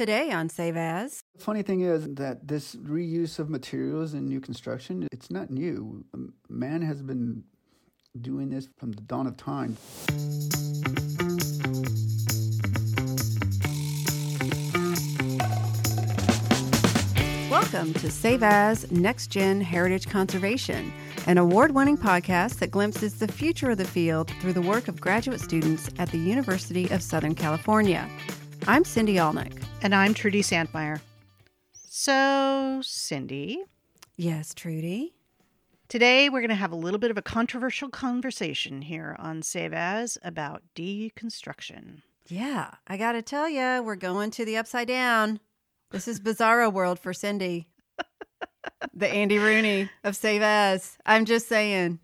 Today on Save As. The funny thing is that this reuse of materials in new construction, it's not new. Man has been doing this from the dawn of time. Welcome to Save As Next Gen Heritage Conservation, an award winning podcast that glimpses the future of the field through the work of graduate students at the University of Southern California. I'm Cindy Olnick. And I'm Trudi Sandmeier. So, Cindy. Yes, Trudi. Today we're going to have a little bit of a controversial conversation here on Save As about deconstruction. Yeah, I got to tell you, we're going to the upside down. This is bizarro world for Cindy. the Andy Rooney of Save As. I'm just saying.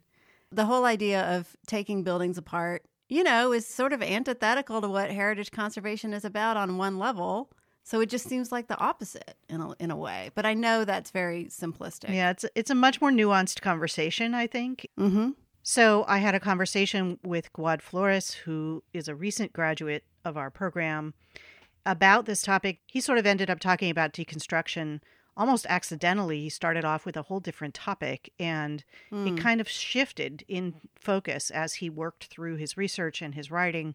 The whole idea of taking buildings apart, you know, is sort of antithetical to what heritage conservation is about on one level. So it just seems like the opposite in a, in a way. But I know that's very simplistic. Yeah, it's it's a much more nuanced conversation, I think. Mm-hmm. So I had a conversation with Guad Flores, who is a recent graduate of our program, about this topic. He sort of ended up talking about deconstruction almost accidentally. He started off with a whole different topic, and Mm. it kind of shifted in focus as he worked through his research and his writing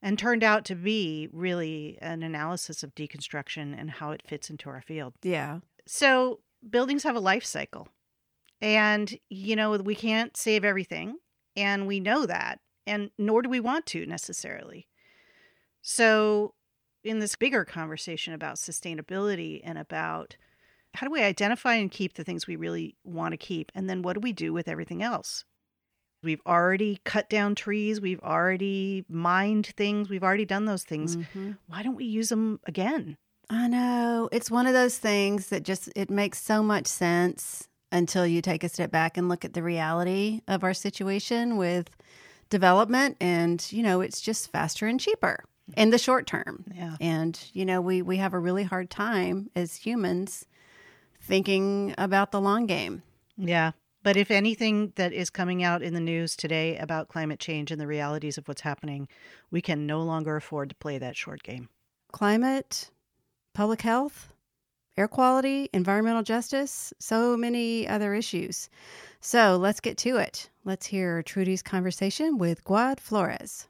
and turned out to be really an analysis of deconstruction and how it fits into our field. Yeah. So, buildings have a life cycle. And, you know, we can't save everything. And we know that. And nor do we want to necessarily. So, in this bigger conversation about sustainability and about how do we identify and keep the things we really want to keep? And then what do we do with everything else? We've already cut down trees. We've already mined things. We've already done those things. Mhm. Why don't we use them again? I know. It's one of those things that just it makes so much sense until you take a step back and look at the reality of our situation with development and, you know, it's just faster and cheaper in the short term. Yeah. And, you know, we we have a really hard time as humans thinking about the long game. Yeah. But if anything that is coming out in the news today about climate change and the realities of what's happening, we can no longer afford to play that short game. Climate, public health, air quality, environmental justice, so many other issues. So let's get to it. Let's hear Trudi's conversation with Guad Flores.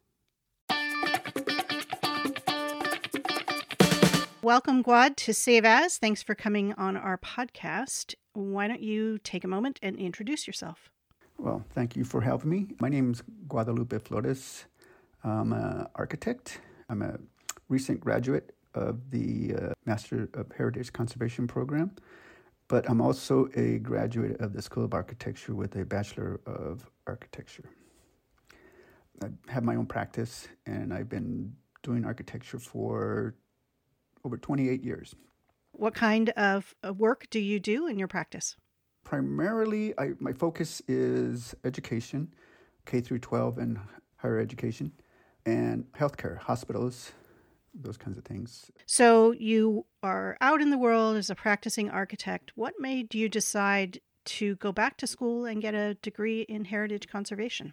Welcome, Guad, to Save As. Thanks for coming on our podcast. Why don't you take a moment and introduce yourself? Well, thank you for having me. My name is Guadalupe Flores. I'm an architect. I'm a recent graduate of the uh, Master of Heritage Conservation program, but I'm also a graduate of the School of Architecture with a Bachelor of Architecture. I have my own practice, and I've been doing architecture for over 28 years. What kind of uh, work do you do in your practice? primarily I, my focus is education k through 12 and higher education and healthcare hospitals those kinds of things So, you are out in the world as a practicing architect. What made you decide to go back to school and get a degree in heritage conservation?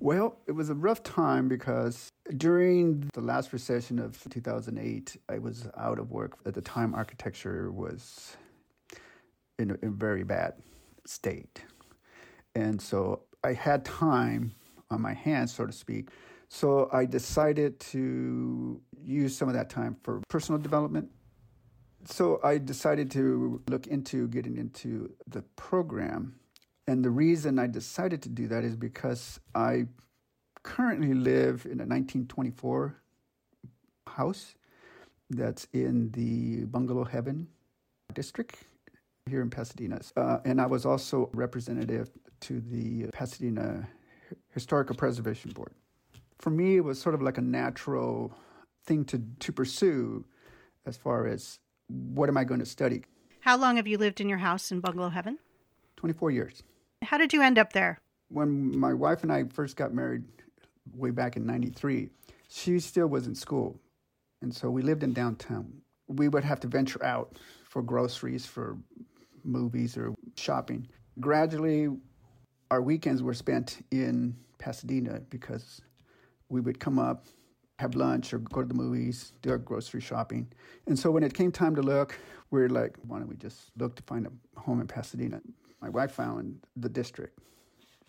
Well it was a rough time because during the last recession of 2008 i was out of work. At the time architecture was in a, in a very bad state. And so i had time on my hands so to speak. So i decided to use some of that time for personal development. So I decided to look into getting into the program. And the reason I decided to do that is because I currently live in a 1924 house that's in the Bungalow Heaven district here in Pasadena. Uh, and I was also representative to the Pasadena Historical Preservation Board. For me, it was sort of like a natural thing to, to pursue as far as what am I going to study? How long have you lived in your house in Bungalow Heaven? 24 years. How did you end up there? When my wife and I first got married way back in 93, she still was in school. And so we lived in downtown. We would have to venture out for groceries, for movies, or shopping. Gradually, our weekends were spent in Pasadena because we would come up have lunch or go to the movies, do our grocery shopping. And so when it came time to look, we are like, why don't we just look to find a home in Pasadena? My wife found the district.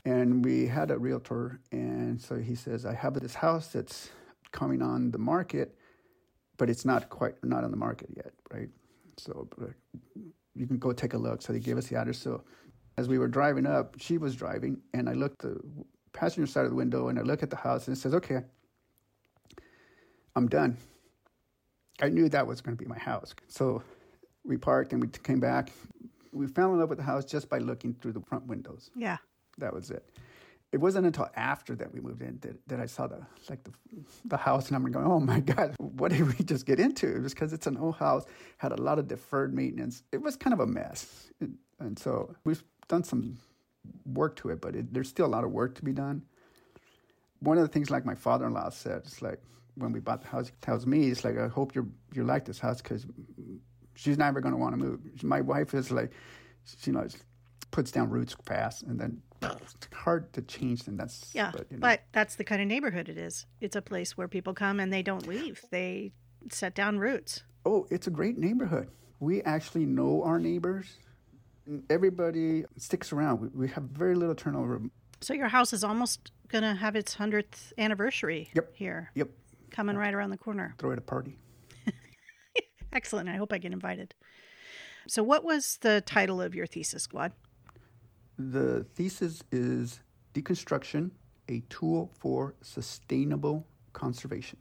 And we had a realtor, and so he says, I have this house that's coming on the market, but it's not quite not on the market yet, right? So uh, you can go take a look. So they gave us the address. So as we were driving up, she was driving, and I looked the passenger side of the window, and I look at the house, and it says, "Okay, I'm done." I knew that was going to be my house. So we parked and we came back. We fell in love with the house just by looking through the front windows. Yeah. That was it. It wasn't until after that we moved in that, that I saw the like the the house and I'm going, oh my god, what did we just get into? It was because it's an old house, had a lot of deferred maintenance. It was kind of a mess, and so we've done some work to it, but it, there's still a lot of work to be done. One of the things, like my father-in-law said, it's like when we bought the house, he tells me, it's like I hope you you like this house because she's never going to want to move. My wife is like, you know, puts down roots fast, and then it's hard to change them. That's yeah, but, you know. but that's the kind of neighborhood it is. It's a place where people come and they don't leave. They set down roots. Oh, it's a great neighborhood. We actually know our neighbors. Everybody sticks around. We, we have very little turnover. So your house is almost going to have its 100th anniversary yep. here. Yep. Coming right around the corner. Throw it a party. Excellent. I hope I get invited. So, what was the title of your thesis, Guad? The thesis is Deconstruction, a tool for sustainable conservation.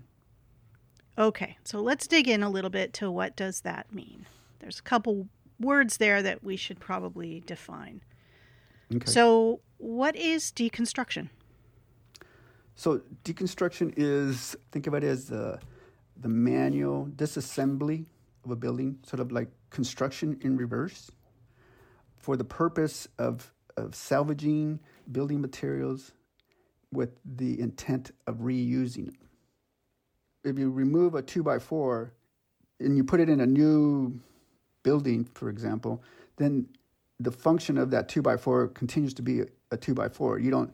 Okay, so let's dig in a little bit to what does that mean. There's a couple words there that we should probably define. Okay. So, what is deconstruction? So, deconstruction is think of it as the the manual disassembly of a building, sort of like construction in reverse, for the purpose of, of salvaging building materials with the intent of reusing them. If you remove a two by four and you put it in a new building, for example, then the function of that two by four continues to be a, two by four. You don't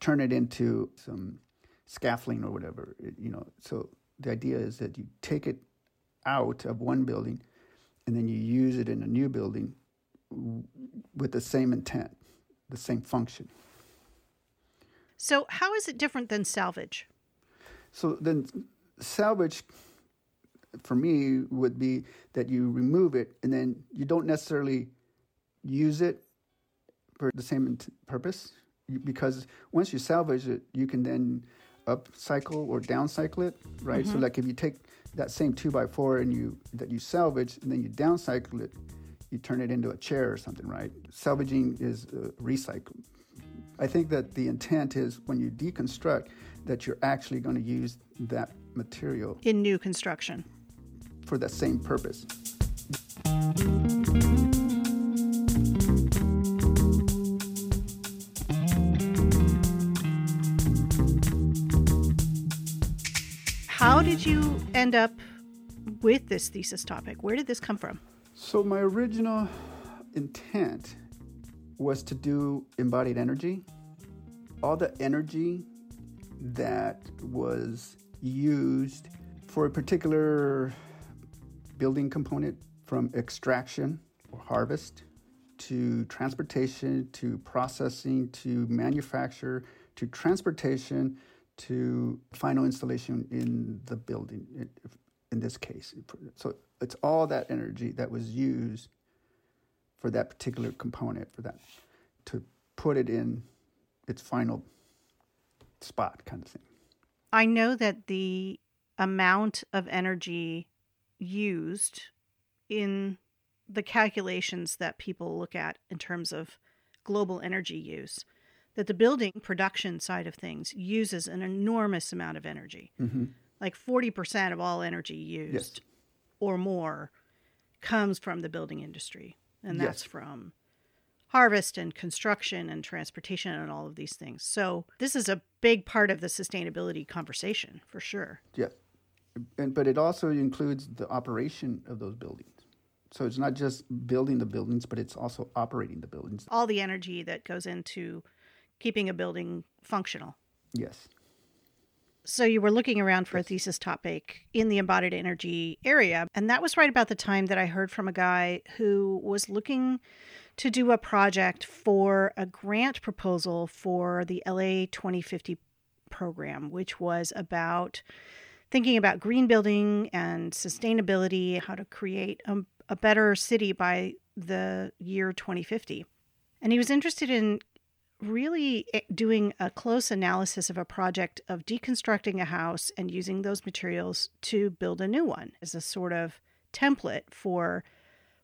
turn it into some scaffolding or whatever, you know. So the idea is that you take it out of one building and then you use it in a new building with the same intent, the same function. So, how is it different than salvage? So, then salvage for me would be that you remove it and then you don't necessarily use it for the same purpose because once you salvage it, you can then upcycle or downcycle it, right? Mm-hmm. So, like if you take that same two by four and you that you salvage and then you downcycle it, you turn it into a chair or something, right? Salvaging is uh, recycle. I think that the intent is when you deconstruct that you're actually going to use that material in new construction for that same purpose. How did you end up with this thesis topic? Where did this come from? So, my original intent was to do embodied energy. All the energy that was used for a particular building component from extraction or harvest to transportation to processing to manufacture to transportation to final installation in the building in this case. So it's all that energy that was used for that particular component, for that, to put it in its final spot kind of thing. I know that the amount of energy used in the calculations that people look at in terms of global energy use that the building production side of things uses an enormous amount of energy. Mm-hmm. Like 40% of all energy used yes. or more comes from the building industry. And that's yes. from harvest and construction and transportation and all of these things. So this is a big part of the sustainability conversation for sure. Yeah. And, but it also includes the operation of those buildings. So it's not just building the buildings, but it's also operating the buildings. All the energy that goes into keeping a building functional. Yes. So you were looking around for a thesis topic in the embodied energy area. And that was right about the time that I heard from a guy who was looking to do a project for a grant proposal for the LA 2050 program, which was about thinking about green building and sustainability, how to create a, a better city by the year 2050. And he was interested in really eh, doing a close analysis of a project of deconstructing a house and using those materials to build a new one as a sort of template for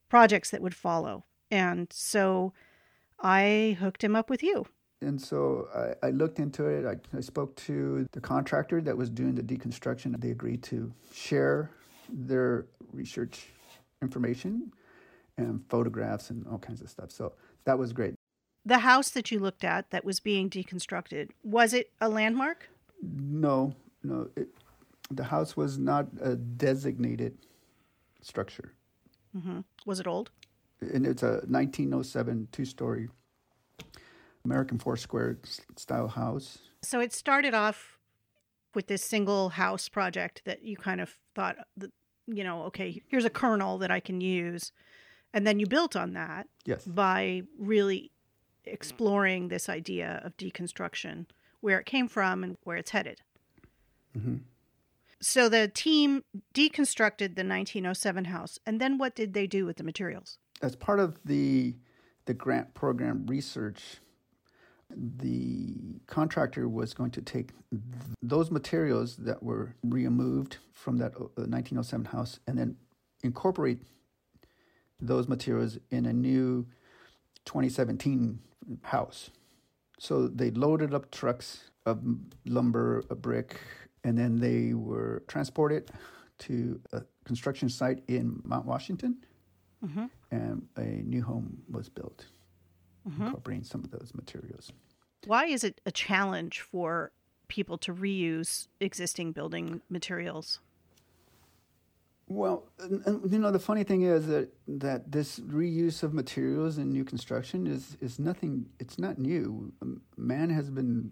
projects that would follow. And so I hooked him up with you. And so I, I looked into it. I, I, spoke to the contractor that was doing the deconstruction. They agreed to share their research information and photographs and all kinds of stuff. So that was great the house that you looked at that was being deconstructed was it a landmark? No no it, the house was not a designated structure. Mm-hmm. was it old? And it's a 1907 two-story american four square style house. So it started off with this single house project that you kind of thought that you know okay here's a kernel that i can use. And then you built on that yes. by really exploring this idea of deconstruction, where it came from and where it's headed. Mm-hmm. So the team deconstructed the 1907 house, and then what did they do with the materials? As part of the the grant program research, the contractor was going to take th- those materials that were removed from that 1907 uh, house and then incorporate those materials in a new 2017 house. So they loaded up trucks of lumber, a brick, and then they were transported to a construction site in Mount Washington, mm-hmm. and a new home was built, mm-hmm. incorporating some of those materials. Why is it a challenge for people to reuse existing building materials? Well, and you know, the funny thing is that that this reuse of materials in new construction is is nothing. It's not new. Um, man has been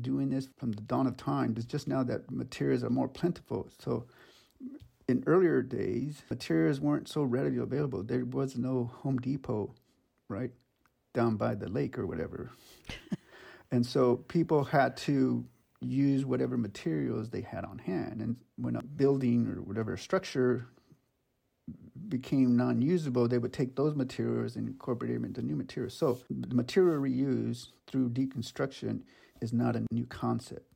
doing this from the dawn of time. It's just now that materials are more plentiful. So, in earlier days, materials weren't so readily available. There was no Home Depot, right, down by the lake or whatever, and so people had to use whatever materials they had on hand. And when a building or whatever structure became non usable, they would take those materials and incorporate them into new materials. So the material reuse through deconstruction is not a new concept.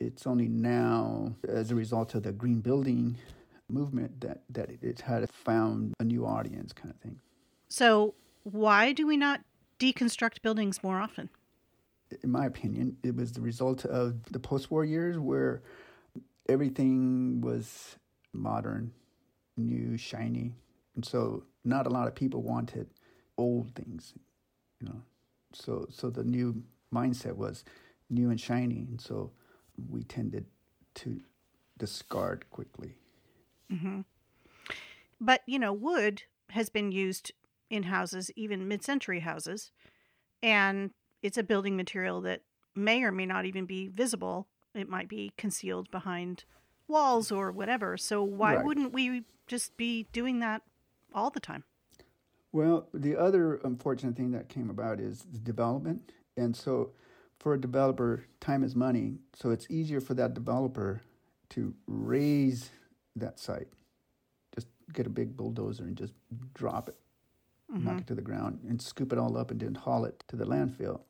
It's only now, as a result of the green building movement, that, that it had found a new audience kind of thing. So, why do we not deconstruct buildings more often? In my opinion, it was the result of the post war years where everything was modern, new, shiny. And so not a lot of people wanted old things, you know. So so the new mindset was new and shiny. And so we tended to discard quickly. Mm-hmm. But, you know, wood has been used in houses, even mid century houses. And it's a building material that may or may not even be visible. It might be concealed behind walls or whatever. So why right. wouldn't we just be doing that all the time? Well, the other unfortunate thing that came about is the development. And so for a developer, time is money. So it's easier for that developer to raze that site. Just get a big bulldozer and just drop it, mm-hmm. knock it to the ground, and scoop it all up and then haul it to the landfill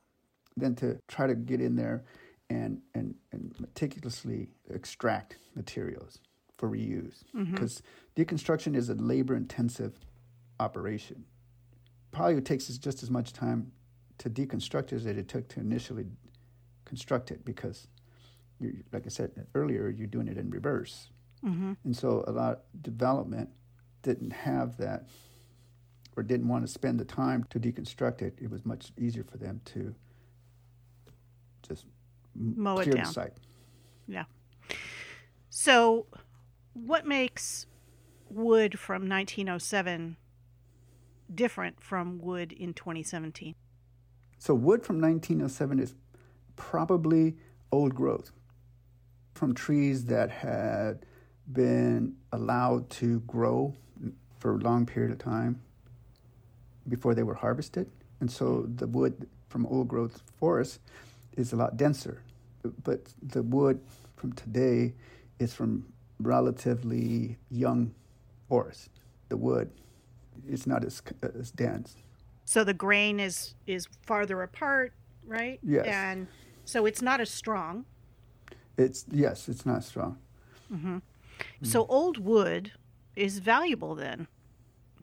than to try to get in there and, and, and meticulously extract materials for reuse. Because mm-hmm. deconstruction is a labor intensive operation. Probably it takes us just as much time to deconstruct as it took to initially construct it because, like I said earlier, you're doing it in reverse. Mm-hmm. And so a lot of development didn't have that or didn't want to spend the time to deconstruct it. It was much easier for them to just mow it down. site. Yeah. So, what makes wood from 1907 different from wood in 2017? So, wood from 1907 is probably old growth. from trees that had been allowed to grow for a long period of time before they were harvested. And so the wood from old growth forests is a lot denser. But the wood from today is from relatively young forest. The wood is not as, as dense. So the grain is is farther apart, right? Yes. And so it's not as strong. It's yes, it's not strong. Mm-hmm. So old wood is valuable then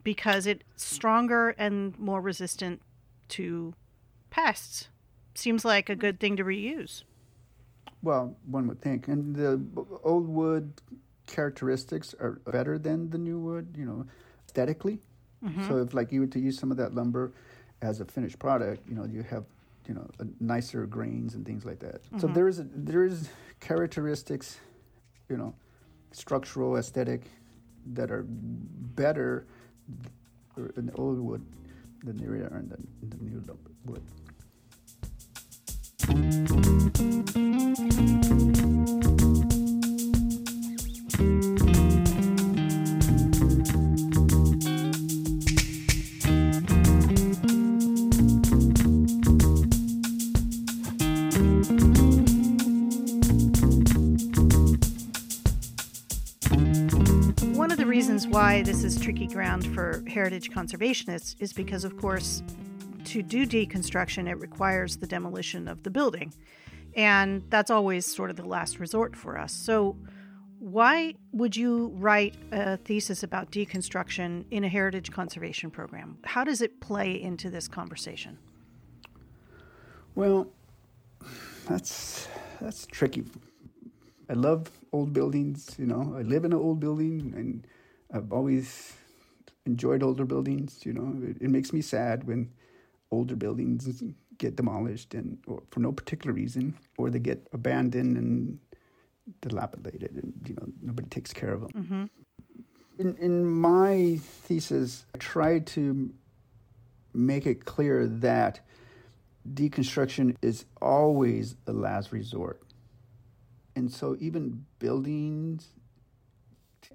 because it's stronger and more resistant to pests. Seems like a good thing to reuse. Well, one would think, and the old wood characteristics are better than the new wood. You know, aesthetically. Mm-hmm. So if like you were to use some of that lumber as a finished product, you know, you have you know a nicer grains and things like that. So mm-hmm. there is a, there is characteristics, you know, structural aesthetic that are better in the old wood than they are in the, in the new lumber wood. Why this is tricky ground for heritage conservationists is because, of course, to do deconstruction, it requires the demolition of the building. And that's always sort of the last resort for us. So, why would you write a thesis about deconstruction in a heritage conservation program? How does it play into this conversation? Well, that's that's tricky. I love old buildings. You know, I live in an old building, and I've always enjoyed older buildings. You know, it, it makes me sad when older buildings get demolished and or for no particular reason, or they get abandoned and dilapidated, and you know nobody takes care of them. Mm-hmm. In in my thesis, I tried to make it clear that deconstruction is always a last resort. And so even buildings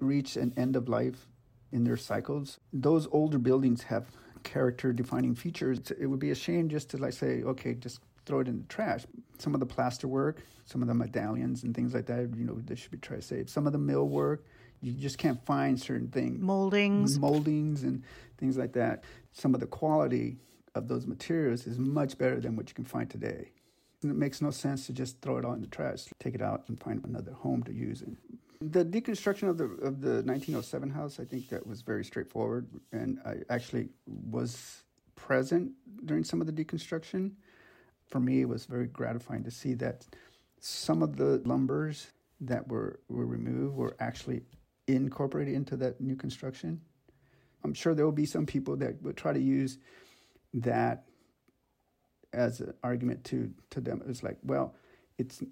reach an end of life in their cycles. Those older buildings have character defining features. It would be a shame just to like say, okay, just throw it in the trash. Some of the plaster work, some of the medallions and things like that, you know, they should be tried to save. Some of the mill work, you just can't find certain things Moldings. moldings and things like that. Some of the quality of those materials is much better than what you can find today. And it makes no sense to just throw it all in the trash, take it out and find another home to use it. The deconstruction of the of the 1907 house, I think that was very straightforward, and I actually was present during some of the deconstruction. For me, it was very gratifying to see that some of the lumbers that were, were removed were actually incorporated into that new construction. I'm sure there will be some people that would try to use that as an argument to to them. It's like, well, it's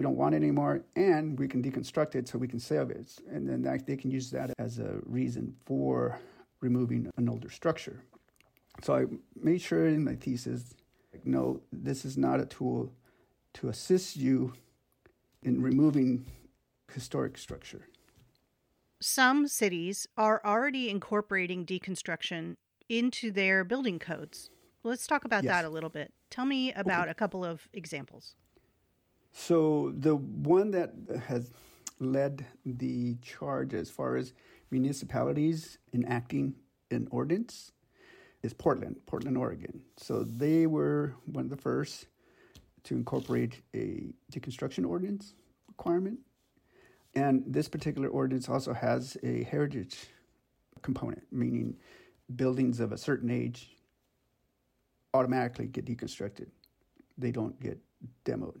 we don't want it anymore, and we can deconstruct it so we can save it, and then that, they can use that as a reason for removing an older structure. So I made sure in my thesis, like, no, this is not a tool to assist you in removing historic structure. Some cities are already incorporating deconstruction into their building codes. Let's talk about Yes. that a little bit. Tell me about a couple of examples. So the one that has led the charge as far as municipalities enacting an ordinance is Portland, Portland, Oregon. So they were one of the first to incorporate a deconstruction ordinance requirement. And this particular ordinance also has a heritage component, meaning buildings of a certain age automatically get deconstructed. They don't get demoed.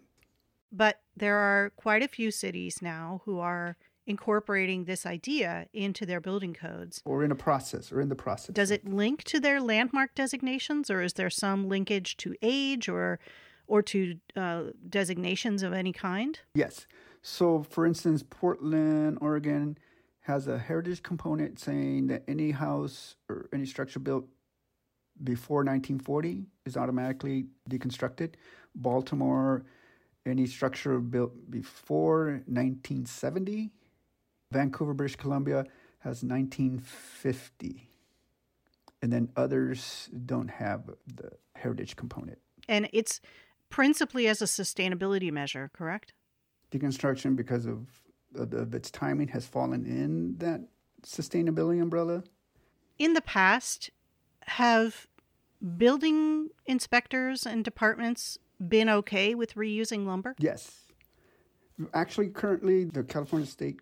But there are quite a few cities now who are incorporating this idea into their building codes. or in a process or in the process. Does it link to their landmark designations, or is there some linkage to age or or to uh, designations of any kind? Yes. So, for instance, Portland, Oregon has a heritage component saying that any house or any structure built before 1940 is automatically deconstructed. Baltimore any structure built before 1970. Vancouver, British Columbia has 1950. And then others don't have the heritage component. And it's principally as a sustainability measure, correct? Deconstruction, because of, of, of its timing, has fallen in that sustainability umbrella. In the past, have building inspectors and departments been okay with reusing lumber? Yes. Actually, currently, the California State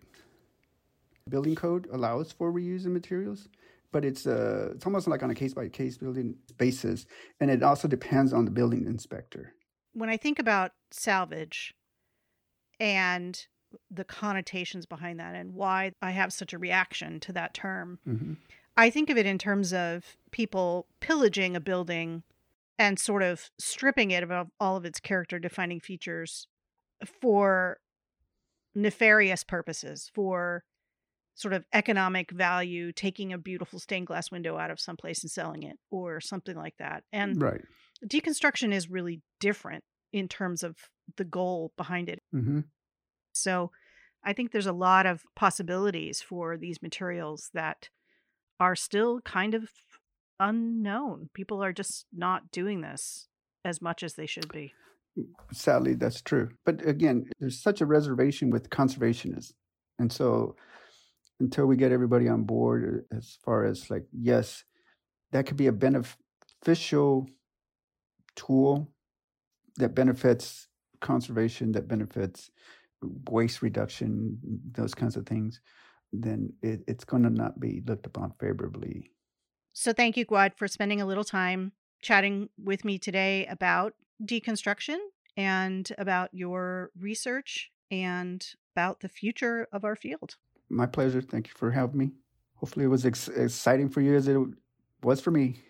Building Code allows for reusing materials, but it's uh, it's almost like on a case by case building basis, and it also depends on the building inspector. When I think about salvage and the connotations behind that and why I have such a reaction to that term, Mm-hmm. I think of it in terms of people pillaging a building and sort of stripping it of all of its character defining features for nefarious purposes, for sort of economic value, taking a beautiful stained glass window out of someplace and selling it or something like that. And Right. deconstruction is really different in terms of the goal behind it. Mm-hmm. So I think there's a lot of possibilities for these materials that are still kind of unknown. People are just not doing this as much as they should be. Sadly, that's true. But again, there's such a reservation with conservationists. And so until we get everybody on board uh, as far as like, yes, that could be a beneficial tool that benefits conservation, that benefits waste reduction, those kinds of things, then it, it's going to not be looked upon favorably. So thank you, Guad, for spending a little time chatting with me today about deconstruction and about your research and about the future of our field. My pleasure. Thank you for having me. Hopefully, it was ex- exciting for you as it was for me.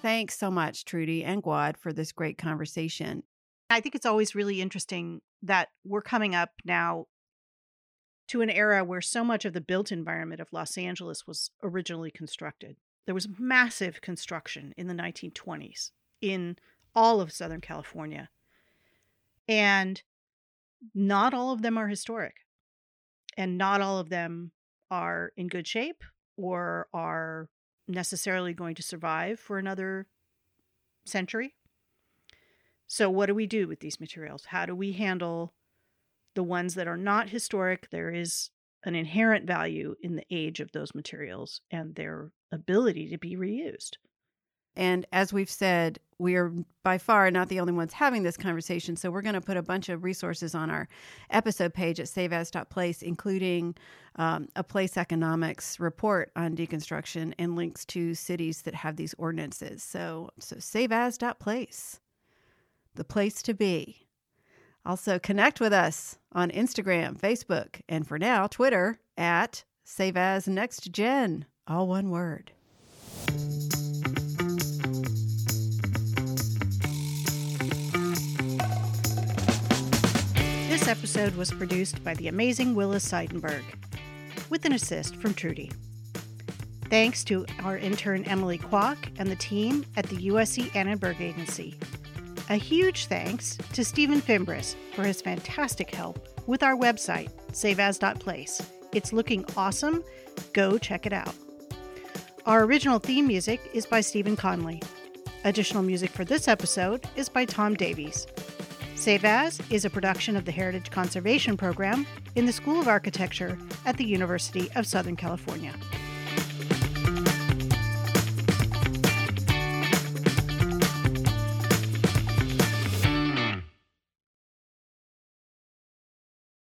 Thanks so much, Trudi and Guad, for this great conversation. I think it's always really interesting that we're coming up now to an era where so much of the built environment of Los Angeles was originally constructed. There was massive construction in the 1920s in all of Southern California. And not all of them are historic. And not all of them are in good shape or are necessarily going to survive for another century. So, what do we do with these materials? How do we handle the ones that are not historic? There is an inherent value in the age of those materials and their ability to be reused. And as we've said, we are by far not the only ones having this conversation. So we're going to put a bunch of resources on our episode page at saveas.place, including um, a place economics report on deconstruction and links to cities that have these ordinances. So, so saveas.place, the place to be. Also, connect with us on Instagram, Facebook, and for now, Twitter at Save As Next Gen, all one word. This episode was produced by the amazing Willis Seidenberg, with an assist from Trudi. Thanks to our intern Emily Kwok and the team at the USC Annenberg Agency. A huge thanks to Stephen Fimbris for his fantastic help with our website, saveas.place. It's looking awesome. Go check it out. Our original theme music is by Stephen Conley. Additional music for this episode is by Tom Davies. Save As is a production of the Heritage Conservation Program in the School of Architecture at the University of Southern California.